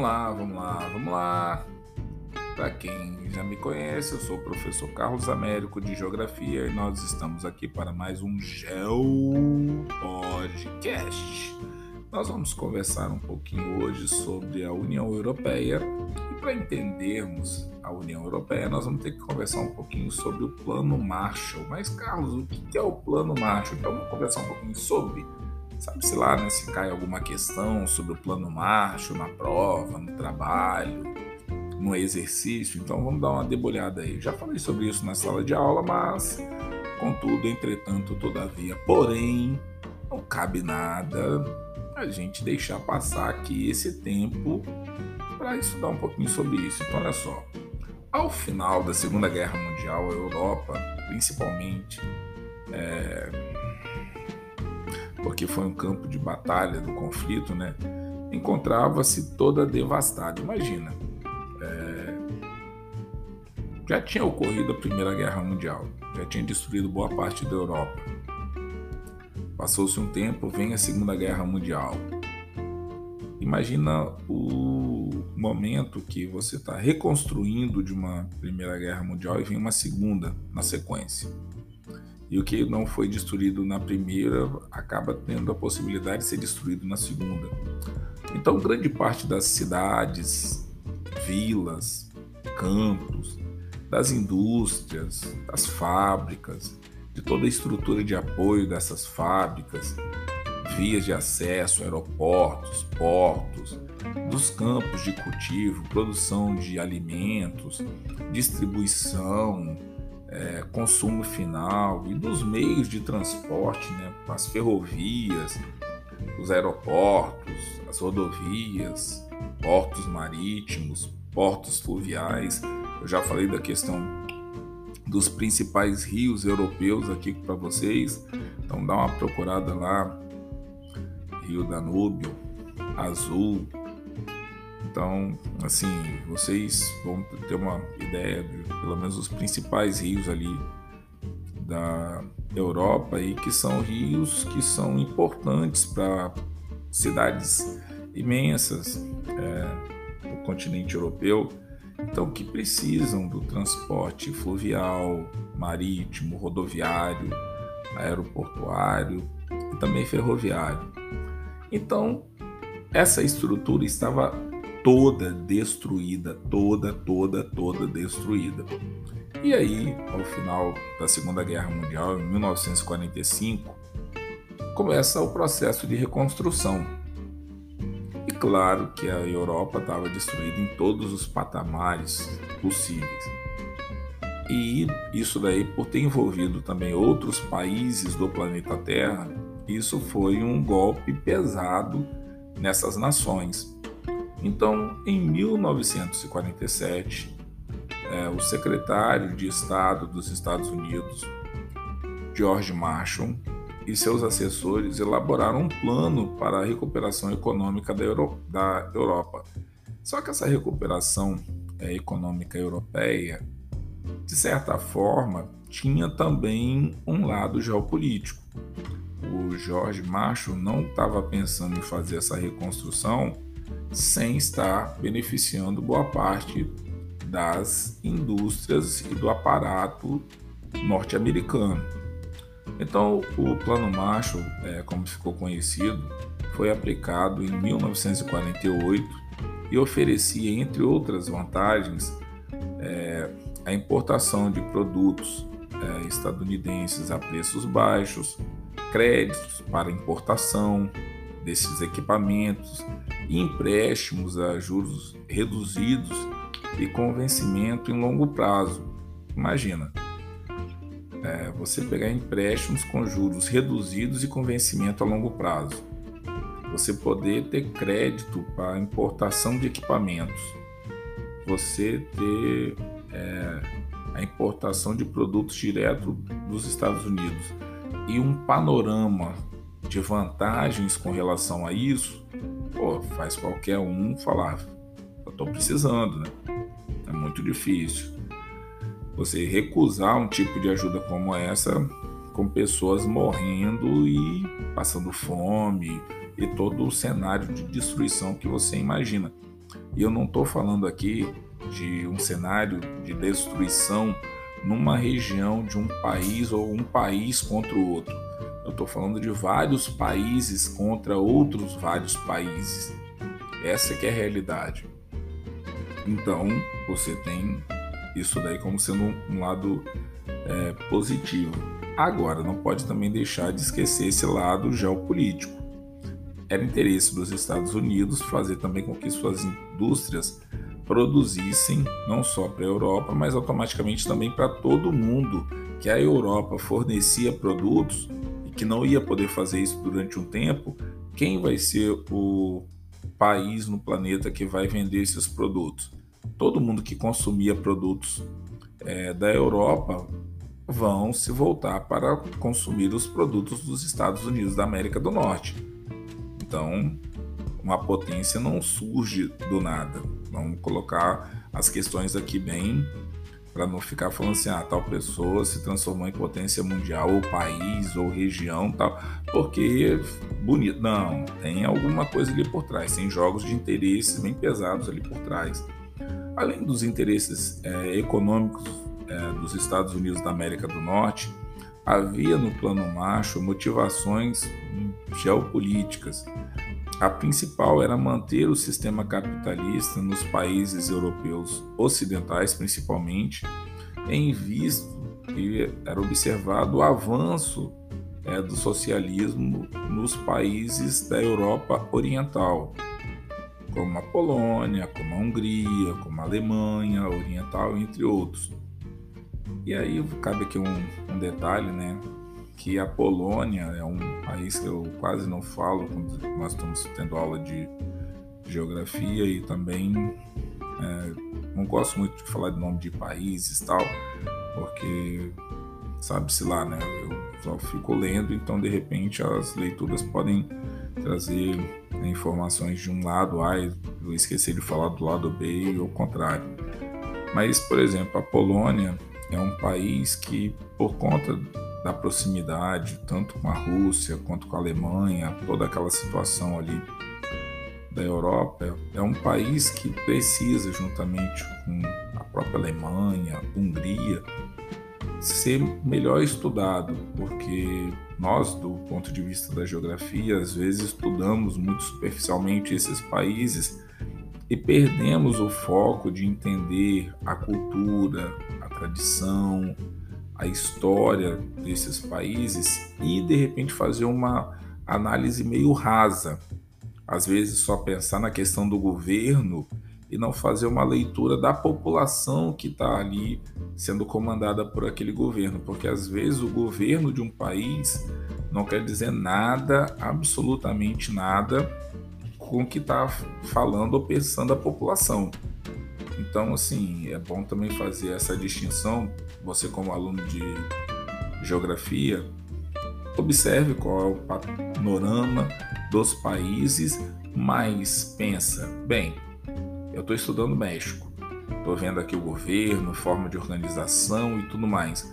Vamos lá, vamos lá, vamos lá. Para quem já me conhece, eu sou o professor Carlos Américo de Geografia e nós estamos aqui para mais um Geo Podcast. Nós vamos conversar um pouquinho hoje sobre a União Europeia e para entendermos a União Europeia nós vamos ter que conversar um pouquinho sobre o Plano Marshall. Mas Carlos, o que é o Plano Marshall? Então vamos conversar um pouquinho sobre Sabe-se lá né, se cai alguma questão sobre o plano macho na prova, no trabalho, no exercício. Então vamos dar uma debulhada aí. Já falei sobre isso na sala de aula, mas contudo, entretanto, todavia, porém, não cabe nada a gente deixar passar aqui esse tempo para estudar um pouquinho sobre isso. Então, olha só. Ao final da Segunda Guerra Mundial, a Europa, principalmente, é, porque foi um campo de batalha do conflito, né? Encontrava-se toda devastada. Imagina, é... já tinha ocorrido a Primeira Guerra Mundial, já tinha destruído boa parte da Europa. Passou-se um tempo, vem a Segunda Guerra Mundial. Imagina o momento que você está reconstruindo de uma Primeira Guerra Mundial e vem uma segunda na sequência e o que não foi destruído na primeira acaba tendo a possibilidade de ser destruído na segunda. Então, grande parte das cidades, vilas, campos, das indústrias, das fábricas, de toda a estrutura de apoio dessas fábricas, vias de acesso, aeroportos, portos, dos campos de cultivo, produção de alimentos, distribuição, é, consumo final e dos meios de transporte, né, as ferrovias, os aeroportos, as rodovias, portos marítimos, portos fluviais. Eu já falei da questão dos principais rios europeus aqui para vocês, então dá uma procurada lá. Rio Danúbio, Azul, então, assim, vocês vão ter uma ideia de pelo menos os principais rios ali da Europa e que são rios que são importantes para cidades imensas é, do continente europeu, então que precisam do transporte fluvial, marítimo, rodoviário, aeroportuário e também ferroviário. Então, essa estrutura estava toda destruída, toda, toda, toda destruída. E aí, ao final da Segunda Guerra Mundial, em 1945, começa o processo de reconstrução. E claro que a Europa estava destruída em todos os patamares possíveis. E isso daí, por ter envolvido também outros países do planeta Terra, isso foi um golpe pesado nessas nações. Então, em 1947, é, o secretário de Estado dos Estados Unidos, George Marshall, e seus assessores elaboraram um plano para a recuperação econômica da, Euro da Europa. Só que essa recuperação é, econômica europeia, de certa forma, tinha também um lado geopolítico. O George Marshall não estava pensando em fazer essa reconstrução sem estar beneficiando boa parte das indústrias e do aparato norte-americano. Então, o Plano Marshall, é, como ficou conhecido, foi aplicado em 1948 e oferecia, entre outras vantagens, é, a importação de produtos é, estadunidenses a preços baixos, créditos para importação desses equipamentos, empréstimos a juros reduzidos e com vencimento em longo prazo. Imagina, é, você pegar empréstimos com juros reduzidos e com vencimento a longo prazo. Você poder ter crédito para importação de equipamentos. Você ter é, a importação de produtos direto dos Estados Unidos e um panorama de vantagens com relação a isso pô, faz qualquer um falar, eu estou precisando, né? É muito difícil. Você recusar um tipo de ajuda como essa, com pessoas morrendo e passando fome e todo o cenário de destruição que você imagina. E eu não estou falando aqui de um cenário de destruição numa região de um país ou um país contra o outro. Eu estou falando de vários países contra outros vários países. Essa que é a realidade. Então, você tem isso daí como sendo um lado é, positivo. Agora, não pode também deixar de esquecer esse lado geopolítico. Era interesse dos Estados Unidos fazer também com que suas indústrias produzissem não só para a Europa, mas automaticamente também para todo mundo, que a Europa fornecia produtos que não ia poder fazer isso durante um tempo, quem vai ser o país no planeta que vai vender esses produtos? Todo mundo que consumia produtos é, da Europa vão se voltar para consumir os produtos dos Estados Unidos da América do Norte. Então, uma potência não surge do nada. Vamos colocar as questões aqui bem para não ficar falando assim, ah, tal pessoa se transformou em potência mundial, ou país, ou região, tal, porque bonito. Não, tem alguma coisa ali por trás, tem jogos de interesses bem pesados ali por trás. Além dos interesses é, econômicos é, dos Estados Unidos da América do Norte, havia no plano macho motivações geopolíticas. A principal era manter o sistema capitalista nos países europeus ocidentais, principalmente, em vista que era observado o avanço é, do socialismo nos países da Europa Oriental, como a Polônia, como a Hungria, como a Alemanha Oriental, entre outros. E aí cabe aqui um, um detalhe, né? Que a Polônia é um país que eu quase não falo quando nós estamos tendo aula de geografia e também é, não gosto muito de falar de nome de países e tal, porque sabe-se lá, né? Eu só fico lendo, então de repente as leituras podem trazer informações de um lado A e eu esqueci de falar do lado B e o contrário. Mas, por exemplo, a Polônia é um país que, por conta da proximidade, tanto com a Rússia quanto com a Alemanha, toda aquela situação ali da Europa, é um país que precisa, juntamente com a própria Alemanha, Hungria, ser melhor estudado, porque nós, do ponto de vista da geografia, às vezes estudamos muito superficialmente esses países e perdemos o foco de entender a cultura, a tradição, a história desses países e de repente fazer uma análise meio rasa. Às vezes só pensar na questão do governo e não fazer uma leitura da população que está ali sendo comandada por aquele governo, porque às vezes o governo de um país não quer dizer nada, absolutamente nada, com o que está falando ou pensando a população. Então, assim, é bom também fazer essa distinção. Você, como aluno de geografia, observe qual é o panorama dos países, mas pensa, bem, eu estou estudando México, estou vendo aqui o governo, forma de organização e tudo mais.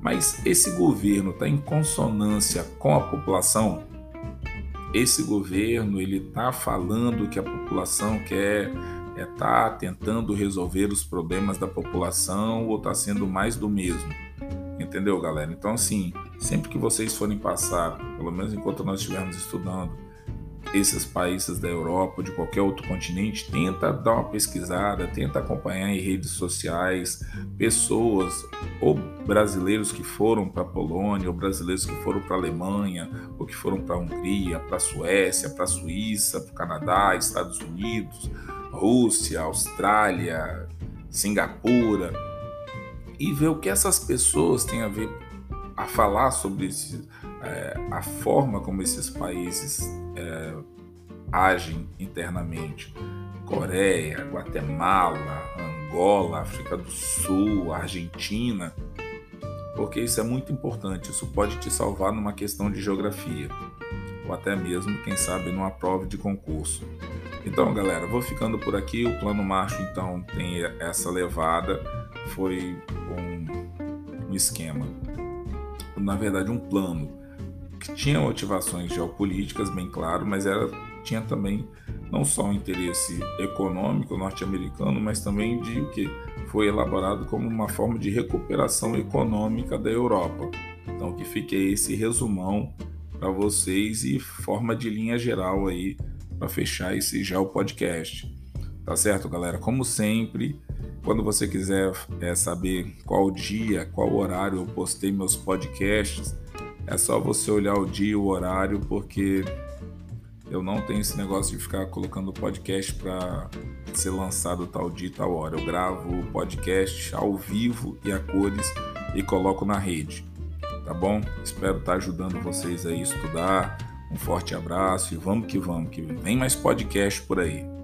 Mas esse governo está em consonância com a população? esse governo ele está falando que a população quer é tá tentando resolver os problemas da população ou está sendo mais do mesmo, entendeu, galera? Então assim, sempre que vocês forem passar, pelo menos enquanto nós estivermos estudando esses países da Europa ou de qualquer outro continente, tenta dar uma pesquisada, tenta acompanhar em redes sociais pessoas ou brasileiros que foram para a Polônia, ou brasileiros que foram para a Alemanha, ou que foram para a Hungria, para a Suécia, para a Suíça, para o Canadá, Estados Unidos, Rússia, Austrália, Singapura, e ver o que essas pessoas têm a ver a falar sobre esse, é, a forma como esses países é, agem internamente. Coreia, Guatemala, Angola, África do Sul, Argentina, porque isso é muito importante. Isso pode te salvar numa questão de geografia, ou até mesmo, quem sabe, numa prova de concurso. Então, galera, vou ficando por aqui. O plano macho, então, tem essa levada. Foi um, um esquema, na verdade, um plano que tinha motivações geopolíticas, bem claro, mas era, tinha também não só um interesse econômico norte-americano, mas também de o que foi elaborado como uma forma de recuperação econômica da Europa. Então que fique esse resumão para vocês e forma de linha geral aí para fechar esse já o podcast. Tá certo, galera? Como sempre, quando você quiser é, saber qual dia, qual horário eu postei meus podcasts, é só você olhar o dia e o horário, porque eu não tenho esse negócio de ficar colocando podcast para ser lançado tal dia tal hora. Eu gravo o podcast ao vivo e a cores e coloco na rede. Tá bom? Espero estar ajudando vocês a estudar. Um forte abraço e vamos que vamos, que vem mais podcast por aí.